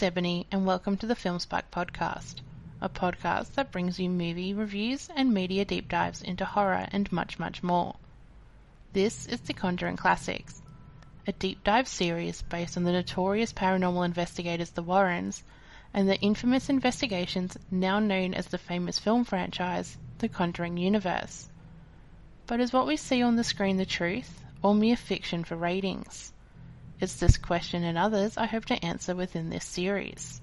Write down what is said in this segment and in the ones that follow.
Is Ebony, and welcome to the Filmspark podcast, a podcast that brings you movie reviews and media deep dives into horror and much, much more. This is The Conjuring Classics, a deep dive series based on the notorious paranormal investigators the Warrens and the infamous investigations now known as the famous film franchise, The Conjuring Universe. But is what we see on the screen the truth, or mere fiction for ratings? It's this question and others I hope to answer within this series.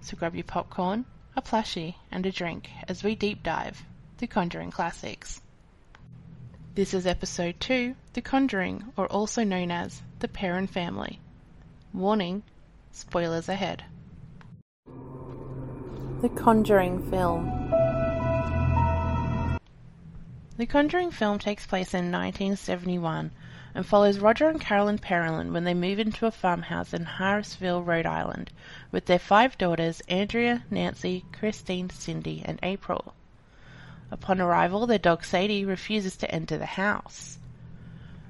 So grab your popcorn, a plushie, and a drink as we deep dive The Conjuring Classics. This is episode 2, The Conjuring, or also known as The Perron Family. Warning, spoilers ahead. The Conjuring film. The Conjuring film takes place in 1971 and follows Roger and Carolyn Perron when they move into a farmhouse in Harrisville, Rhode Island, with their five daughters Andrea, Nancy, Christine, Cindy, and April. Upon arrival, their dog Sadie refuses to enter the house.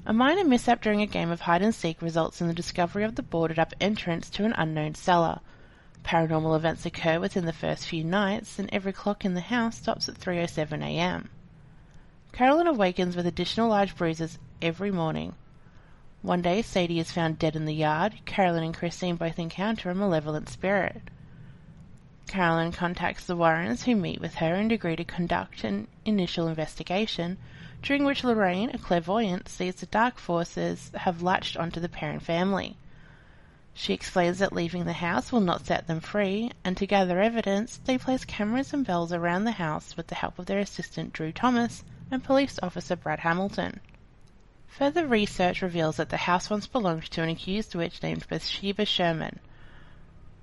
A minor mishap during a game of hide and seek results in the discovery of the boarded up entrance to an unknown cellar. Paranormal events occur within the first few nights, and every clock in the house stops at 3:07 a.m. Carolyn awakens with additional large bruises every morning. One day Sadie is found dead in the yard. Carolyn and Christine both encounter a malevolent spirit. Carolyn contacts the Warrens, who meet with her and agree to conduct an initial investigation, during which Lorraine, a clairvoyant, sees the dark forces have latched onto the Perron family. She explains that leaving the house will not set them free, and to gather evidence, they place cameras and bells around the house with the help of their assistant Drew Thomas and police officer Brad Hamilton. Further research reveals that the house once belonged to an accused witch named Bathsheba Sherman,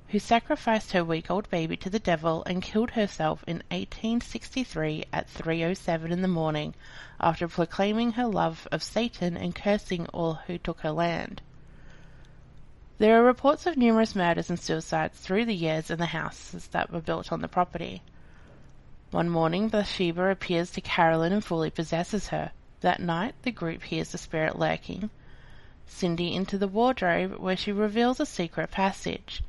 who sacrificed her week-old baby to the devil and killed herself in 1863 at 3.07 in the morning after proclaiming her love of Satan and cursing all who took her land. There are reports of numerous murders and suicides through the years in the houses that were built on the property. One morning, Bathsheba appears to Carolyn and fully possesses her. That night, the group hears the spirit lurking. Cindy into the wardrobe, where she reveals a secret passage.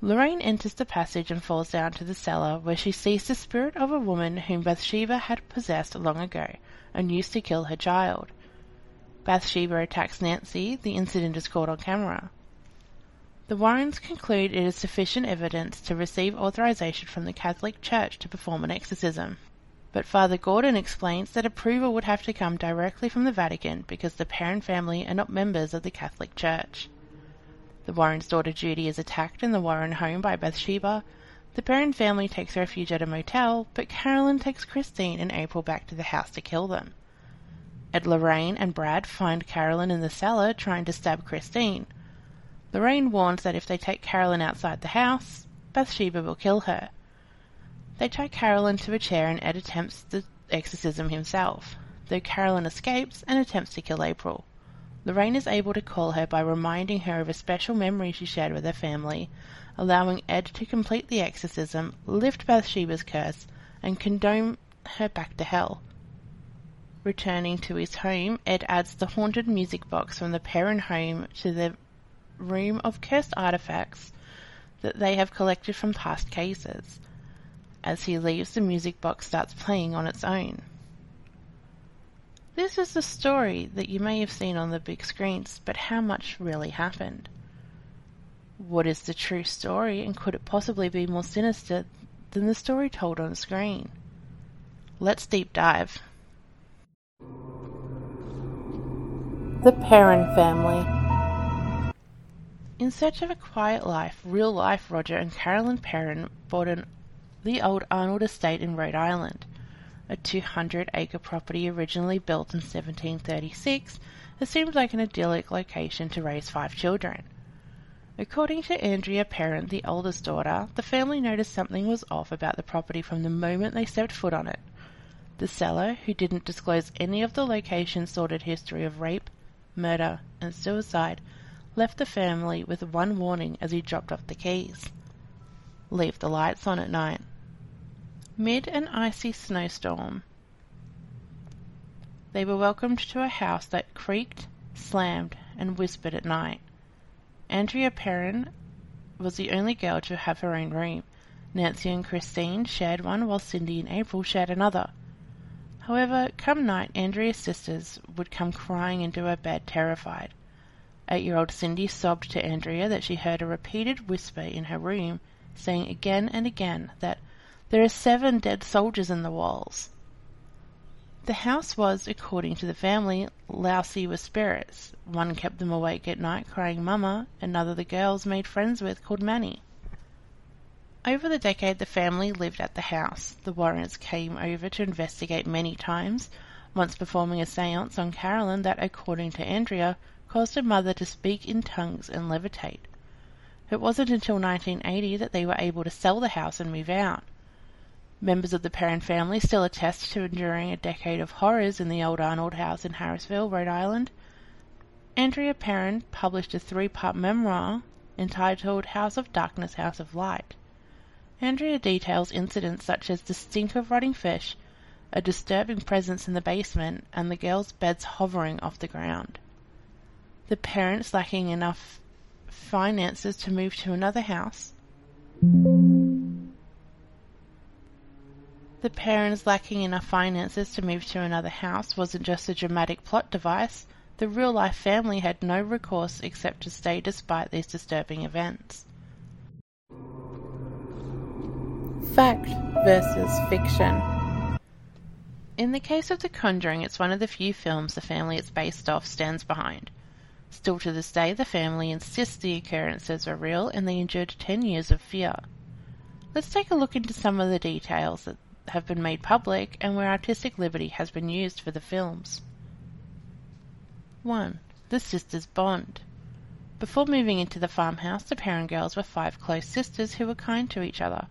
Lorraine enters the passage and falls down to the cellar, where she sees the spirit of a woman whom Bathsheba had possessed long ago and used to kill her child. Bathsheba attacks Nancy. The incident is caught on camera. The Warrens conclude it is sufficient evidence to receive authorization from the Catholic Church to perform an exorcism. But Father Gordon explains that approval would have to come directly from the Vatican because the Perron family are not members of the Catholic Church. The Warrens' daughter Judy is attacked in the Warren home by Bathsheba. The Perron family takes refuge at a motel, but Carolyn takes Christine and April back to the house to kill them. Ed Lorraine and Brad find Carolyn in the cellar trying to stab Christine. Lorraine warns that if they take Carolyn outside the house, Bathsheba will kill her. They tie Carolyn to a chair and Ed attempts the exorcism himself, though Carolyn escapes and attempts to kill April. Lorraine is able to call her by reminding her of a special memory she shared with her family, allowing Ed to complete the exorcism, lift Bathsheba's curse, and condone her back to hell. Returning to his home, Ed adds the haunted music box from the Perron home to the room of cursed artifacts that they have collected from past cases. As he leaves, the music box starts playing on its own. This is the story that you may have seen on the big screens, but how much really happened? What is the true story, and could it possibly be more sinister than the story told on screen? Let's deep dive. The Perron Family. In search of a quiet life, real life Roger and Carolyn Perron bought an the old Arnold estate in Rhode Island, a 200 acre property originally built in 1736, it seemed like an idyllic location to raise five children. According to Andrea Perron, the oldest daughter, the family noticed something was off about the property from the moment they stepped foot on it. The seller, who didn't disclose any of the location's sordid history of rape, murder, and suicide, left the family with one warning as he dropped off the keys. Leave the lights on at night. Mid an icy snowstorm, they were welcomed to a house that creaked, slammed, and whispered at night. Andrea Perron was the only girl to have her own room. Nancy and Christine shared one, while Cindy and April shared another. However, come night, Andrea's sisters would come crying into her bed, terrified. Eight year old Cindy sobbed to Andrea that she heard a repeated whisper in her room, saying again and again that there are seven dead soldiers in the walls. The house was, according to the family, lousy with spirits. One kept them awake at night crying Mama, another the girls made friends with called Manny. Over the decade, the family lived at the house. The Warrens came over to investigate many times, once performing a seance on Carolyn that, according to Andrea, caused her mother to speak in tongues and levitate. It wasn't until 1980 that they were able to sell the house and move out. Members of the Perron family still attest to enduring a decade of horrors in the old Arnold house in Harrisville, Rhode Island. Andrea Perron published a three part memoir entitled House of Darkness, House of Light. Andrea details incidents such as the stink of rotting fish, a disturbing presence in the basement, and the girls' beds hovering off the ground. The parents lacking enough finances to move to another house. The parents lacking enough finances to move to another house wasn't just a dramatic plot device. The real life family had no recourse except to stay despite these disturbing events. Fact versus fiction. In the case of The Conjuring, it's one of the few films the family it's based off stands behind. Still to this day, the family insists the occurrences are real and they endured 10 years of fear. Let's take a look into some of the details that have been made public and where artistic liberty has been used for the films. 1. The Sisters Bond. Before moving into the farmhouse, the Perron girls were five close sisters who were kind to each other.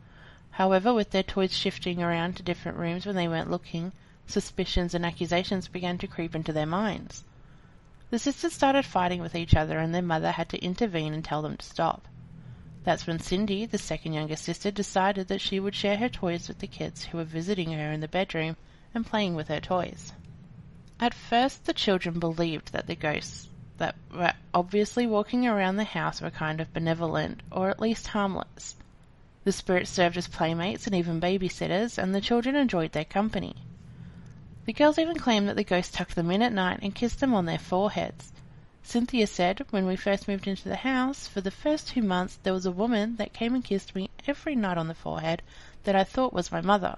However, with their toys shifting around to different rooms when they weren't looking, suspicions and accusations began to creep into their minds. The sisters started fighting with each other, and their mother had to intervene and tell them to stop. That's when Cindy, the second youngest sister, decided that she would share her toys with the kids who were visiting her in the bedroom and playing with her toys. At first, the children believed that the ghosts that were obviously walking around the house were kind of benevolent, or at least harmless. The spirits served as playmates and even babysitters, and the children enjoyed their company. The girls even claimed that the ghost tucked them in at night and kissed them on their foreheads. Cynthia said, when we first moved into the house, for the first two months there was a woman that came and kissed me every night on the forehead that I thought was my mother.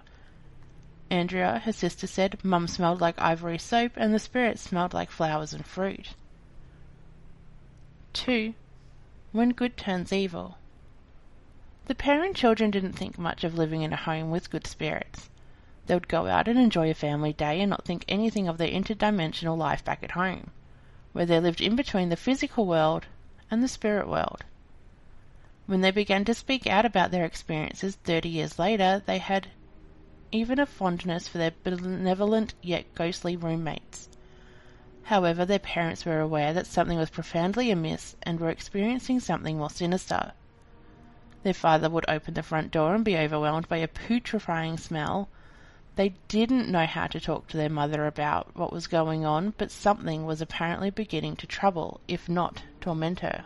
Andrea, her sister, said Mum smelled like ivory soap and the spirit smelled like flowers and fruit. 2. When good turns evil. The Perron children didn't think much of living in a home with good spirits. They would go out and enjoy a family day and not think anything of their interdimensional life back at home, where they lived in between the physical world and the spirit world. When they began to speak out about their experiences 30 years later, they had even a fondness for their benevolent yet ghostly roommates. However, their parents were aware that something was profoundly amiss and were experiencing something more sinister. Their father would open the front door and be overwhelmed by a putrefying smell. They didn't know how to talk to their mother about what was going on, but something was apparently beginning to trouble, if not torment her.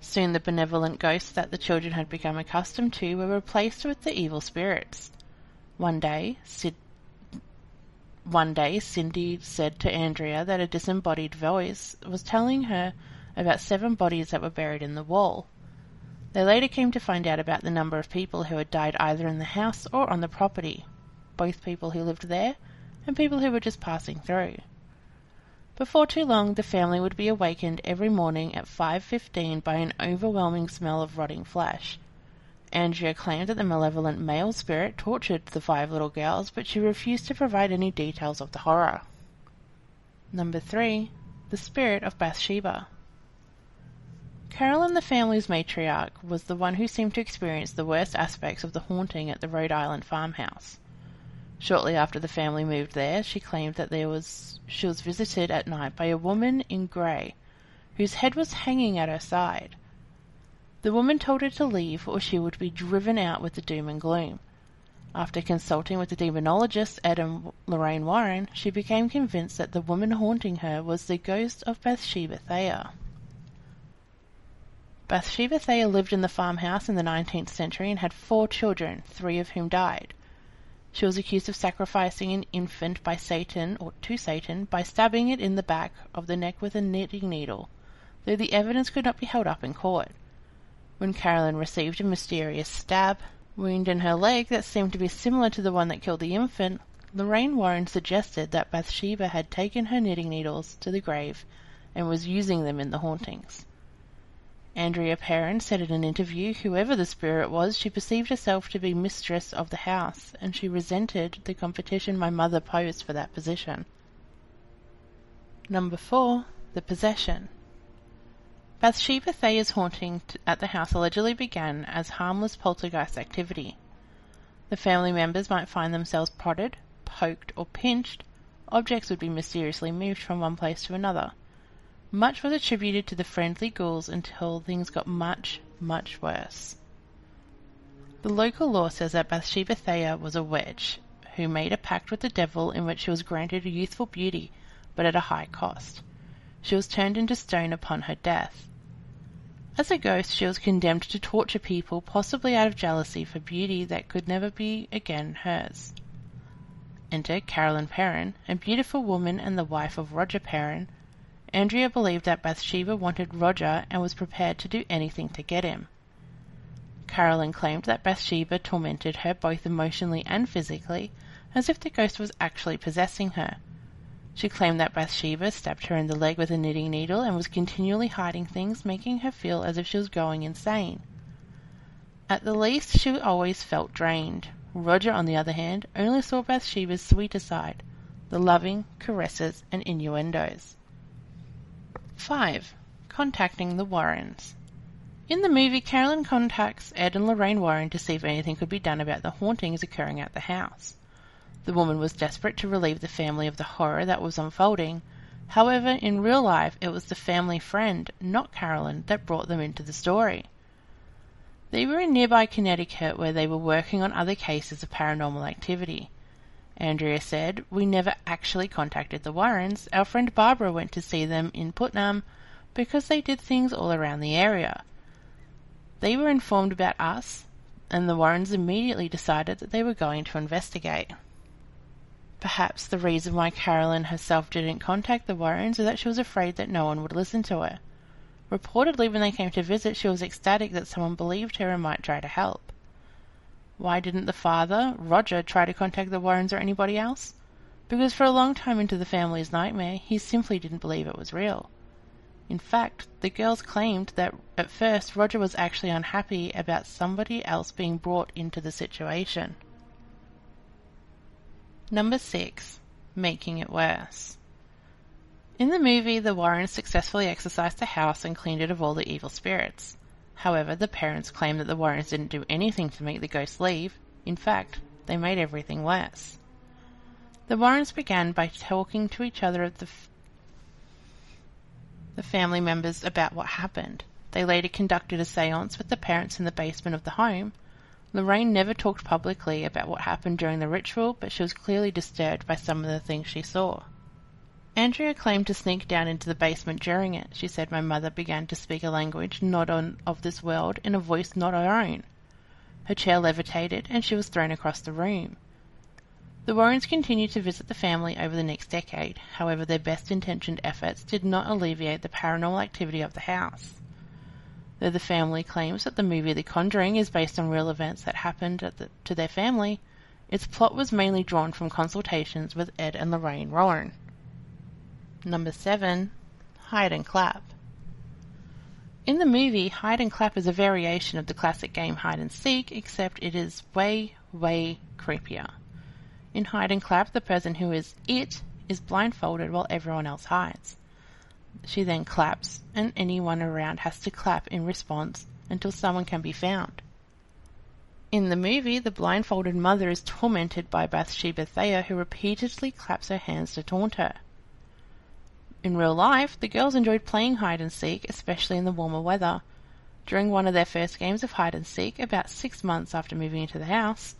Soon the benevolent ghosts that the children had become accustomed to were replaced with the evil spirits. One day, Sid one day, Cindy said to Andrea that a disembodied voice was telling her about seven bodies that were buried in the wall. They later came to find out about the number of people who had died either in the house or on the property, both people who lived there and people who were just passing through. Before too long, the family would be awakened every morning at 5.15 by an overwhelming smell of rotting flesh. Andrea claimed that the malevolent male spirit tortured the five little girls, but she refused to provide any details of the horror. Number 3. The Spirit of Bathsheba. Carolyn, the family's matriarch, was the one who seemed to experience the worst aspects of the haunting at the Rhode Island farmhouse. Shortly after the family moved there, she claimed that there was she was visited at night by a woman in grey, whose head was hanging at her side. The woman told her to leave, or she would be driven out with the doom and gloom. After consulting with the demonologist and Lorraine Warren, she became convinced that the woman haunting her was the ghost of Bathsheba Thayer. Bathsheba Thayer lived in the farmhouse in the 19th century and had four children, three of whom died. She was accused of sacrificing an infant by Satan or to Satan by stabbing it in the back of the neck with a knitting needle, though the evidence could not be held up in court. When Carolyn received a mysterious stab wound in her leg that seemed to be similar to the one that killed the infant, Lorraine Warren suggested that Bathsheba had taken her knitting needles to the grave and was using them in the hauntings. Andrea Perron said in an interview whoever the spirit was, she perceived herself to be mistress of the house, and she resented the competition my mother posed for that position. Number 4. The Possession Bathsheba Thayer's haunting at the house allegedly began as harmless poltergeist activity. The family members might find themselves prodded, poked, or pinched, objects would be mysteriously moved from one place to another. Much was attributed to the friendly ghouls until things got much, much worse. The local lore says that Bathsheba Thayer was a witch who made a pact with the devil in which she was granted a youthful beauty, but at a high cost. She was turned into stone upon her death. As a ghost, she was condemned to torture people, possibly out of jealousy for beauty that could never be again hers. Enter Carolyn Perron, a beautiful woman and the wife of Roger Perron, Andrea believed that Bathsheba wanted Roger and was prepared to do anything to get him. Carolyn claimed that Bathsheba tormented her both emotionally and physically, as if the ghost was actually possessing her. She claimed that Bathsheba stabbed her in the leg with a knitting needle and was continually hiding things, making her feel as if she was going insane. At the least, she always felt drained. Roger, on the other hand, only saw Bathsheba's sweeter side, the loving caresses and innuendos. 5. Contacting the Warrens. In the movie, Carolyn contacts Ed and Lorraine Warren to see if anything could be done about the hauntings occurring at the house. The woman was desperate to relieve the family of the horror that was unfolding. However, in real life, it was the family friend, not Carolyn, that brought them into the story. They were in nearby Connecticut where they were working on other cases of paranormal activity. Andrea said, We never actually contacted the Warrens. Our friend Barbara went to see them in Putnam because they did things all around the area. They were informed about us, and the Warrens immediately decided that they were going to investigate. Perhaps the reason why Carolyn herself didn't contact the Warrens is that she was afraid that no one would listen to her. Reportedly, when they came to visit, she was ecstatic that someone believed her and might try to help. Why didn't the father, Roger, try to contact the Warrens or anybody else? Because for a long time into the family's nightmare, he simply didn't believe it was real. In fact, the girls claimed that at first Roger was actually unhappy about somebody else being brought into the situation. Number 6. Making it worse. In the movie, the Warrens successfully exorcised the house and cleaned it of all the evil spirits. However, the parents claim that the Warrens didn't do anything to make the ghost leave. In fact, they made everything worse. The Warrens began by talking to each other of the, f- the family members about what happened. They later conducted a seance with the parents in the basement of the home. Lorraine never talked publicly about what happened during the ritual, but she was clearly disturbed by some of the things she saw. Andrea claimed to sneak down into the basement during it. She said my mother began to speak a language not on, of this world in a voice not her own. Her chair levitated and she was thrown across the room. The Warrens continued to visit the family over the next decade. However, their best intentioned efforts did not alleviate the paranormal activity of the house. Though the family claims that the movie The Conjuring is based on real events that happened the, to their family, its plot was mainly drawn from consultations with Ed and Lorraine Warren. Number 7. Hide and Clap. In the movie, Hide and Clap is a variation of the classic game Hide and Seek, except it is way, way creepier. In Hide and Clap, the person who is it is blindfolded while everyone else hides. She then claps, and anyone around has to clap in response until someone can be found. In the movie, the blindfolded mother is tormented by Bathsheba Thayer, who repeatedly claps her hands to taunt her. In real life, the girls enjoyed playing hide and seek, especially in the warmer weather. During one of their first games of hide and seek, about six months after moving into the house,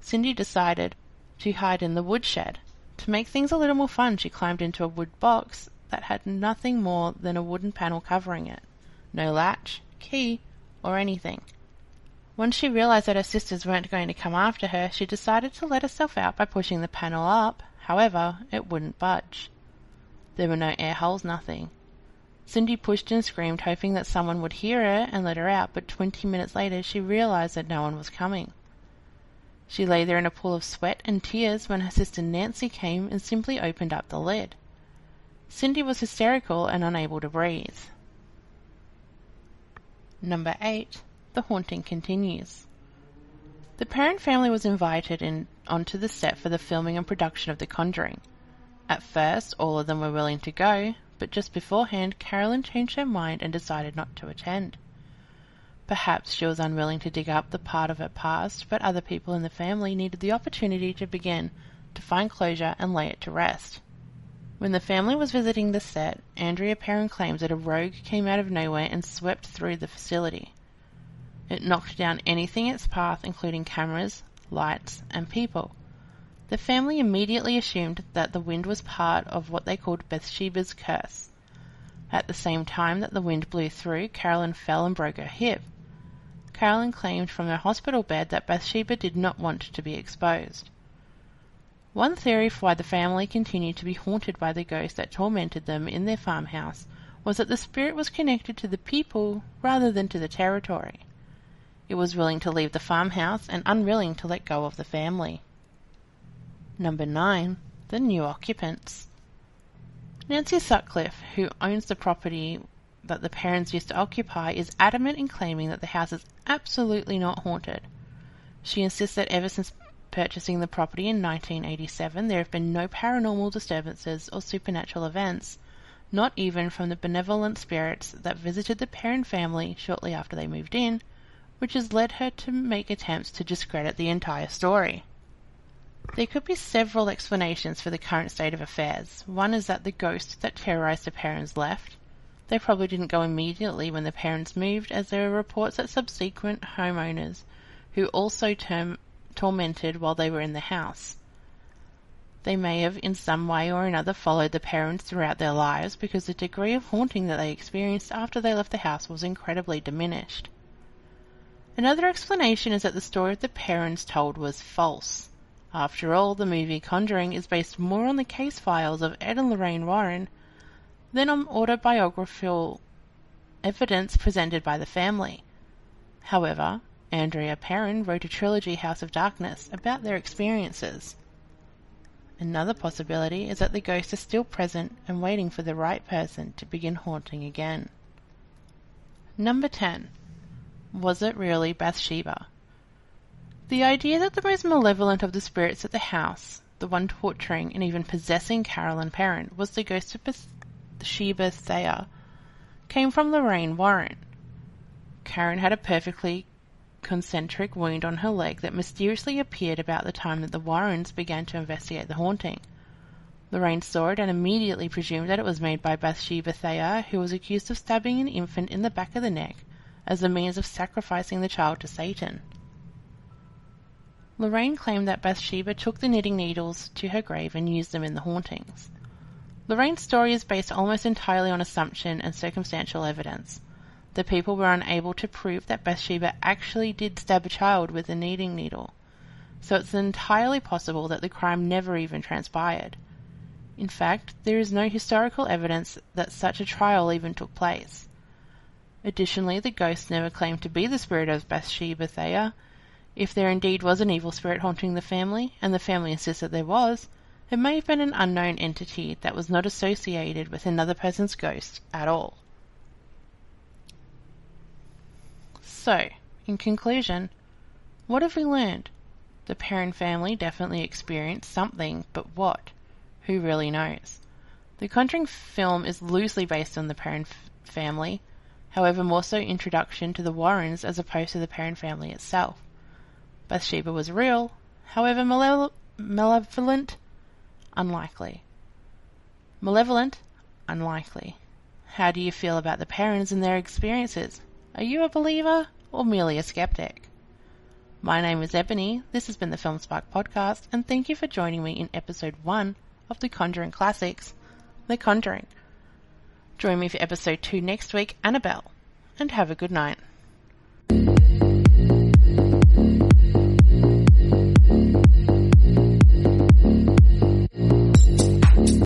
Cindy decided to hide in the woodshed. To make things a little more fun, she climbed into a wood box that had nothing more than a wooden panel covering it. No latch, key, or anything. Once she realized that her sisters weren't going to come after her, she decided to let herself out by pushing the panel up. However, it wouldn't budge. There were no air holes, nothing. Cindy pushed and screamed, hoping that someone would hear her and let her out, but twenty minutes later she realized that no one was coming. She lay there in a pool of sweat and tears when her sister Nancy came and simply opened up the lid. Cindy was hysterical and unable to breathe. Number 8. The haunting continues. The Perron family was invited in onto the set for the filming and production of The Conjuring. At first, all of them were willing to go, but just beforehand, Carolyn changed her mind and decided not to attend. Perhaps she was unwilling to dig up the part of her past, but other people in the family needed the opportunity to begin to find closure and lay it to rest. When the family was visiting the set, Andrea Perron claims that a rogue came out of nowhere and swept through the facility. It knocked down anything in its path, including cameras, lights, and people. The family immediately assumed that the wind was part of what they called Bathsheba's curse. At the same time that the wind blew through, Carolyn fell and broke her hip. Carolyn claimed from her hospital bed that Bathsheba did not want to be exposed. One theory for why the family continued to be haunted by the ghost that tormented them in their farmhouse was that the spirit was connected to the people rather than to the territory. It was willing to leave the farmhouse and unwilling to let go of the family. Number 9. The new occupants. Nancy Sutcliffe, who owns the property that the Perrons used to occupy is adamant in claiming that the house is absolutely not haunted. She insists that ever since purchasing the property in 1987, there have been no paranormal disturbances or supernatural events, not even from the benevolent spirits that visited the Perron family shortly after they moved in, which has led her to make attempts to discredit the entire story. There could be several explanations for the current state of affairs. One is that the ghost that terrorized the parents left. They probably didn't go immediately when the parents moved, as there are reports that subsequent homeowners who also term- tormented while they were in the house. They may have, in some way or another, followed the parents throughout their lives because the degree of haunting that they experienced after they left the house was incredibly diminished. Another explanation is that the story the parents told was false. After all, the movie Conjuring is based more on the case files of Ed and Lorraine Warren than on autobiographical evidence presented by the family. However, Andrea Perron wrote a trilogy, House of Darkness, about their experiences. Another possibility is that the ghost is still present and waiting for the right person to begin haunting again. Number 10. Was it really Bathsheba? The idea that the most malevolent of the spirits at the house, the one torturing and even possessing Carolyn Perron, was the ghost of Bathsheba Thayer came from Lorraine Warren. Karen had a perfectly concentric wound on her leg that mysteriously appeared about the time that the Warrens began to investigate the haunting. Lorraine saw it and immediately presumed that it was made by Bathsheba Thayer, who was accused of stabbing an infant in the back of the neck as a means of sacrificing the child to Satan. Lorraine claimed that Bathsheba took the knitting needles to her grave and used them in the hauntings. Lorraine's story is based almost entirely on assumption and circumstantial evidence. The people were unable to prove that Bathsheba actually did stab a child with a knitting needle, so it's entirely possible that the crime never even transpired. In fact, there is no historical evidence that such a trial even took place. Additionally, the ghost never claimed to be the spirit of Bathsheba Thayer. If there indeed was an evil spirit haunting the family, and the family insists that there was, it may have been an unknown entity that was not associated with another person's ghost at all. So, in conclusion, what have we learned? The Perron family definitely experienced something, but what? Who really knows? The Conjuring film is loosely based on the Perron f- family, however, more so introduction to the Warrens as opposed to the Perron family itself. Bathsheba was real, however, malevolent Unlikely. Malevolent? Unlikely. How do you feel about the parents and their experiences? Are you a believer or merely a skeptic? My name is Ebony, this has been the Film Spark podcast, and thank you for joining me in episode 1 of the Conjuring Classics, The Conjuring. Join me for episode 2 next week, Annabelle. and have a good night.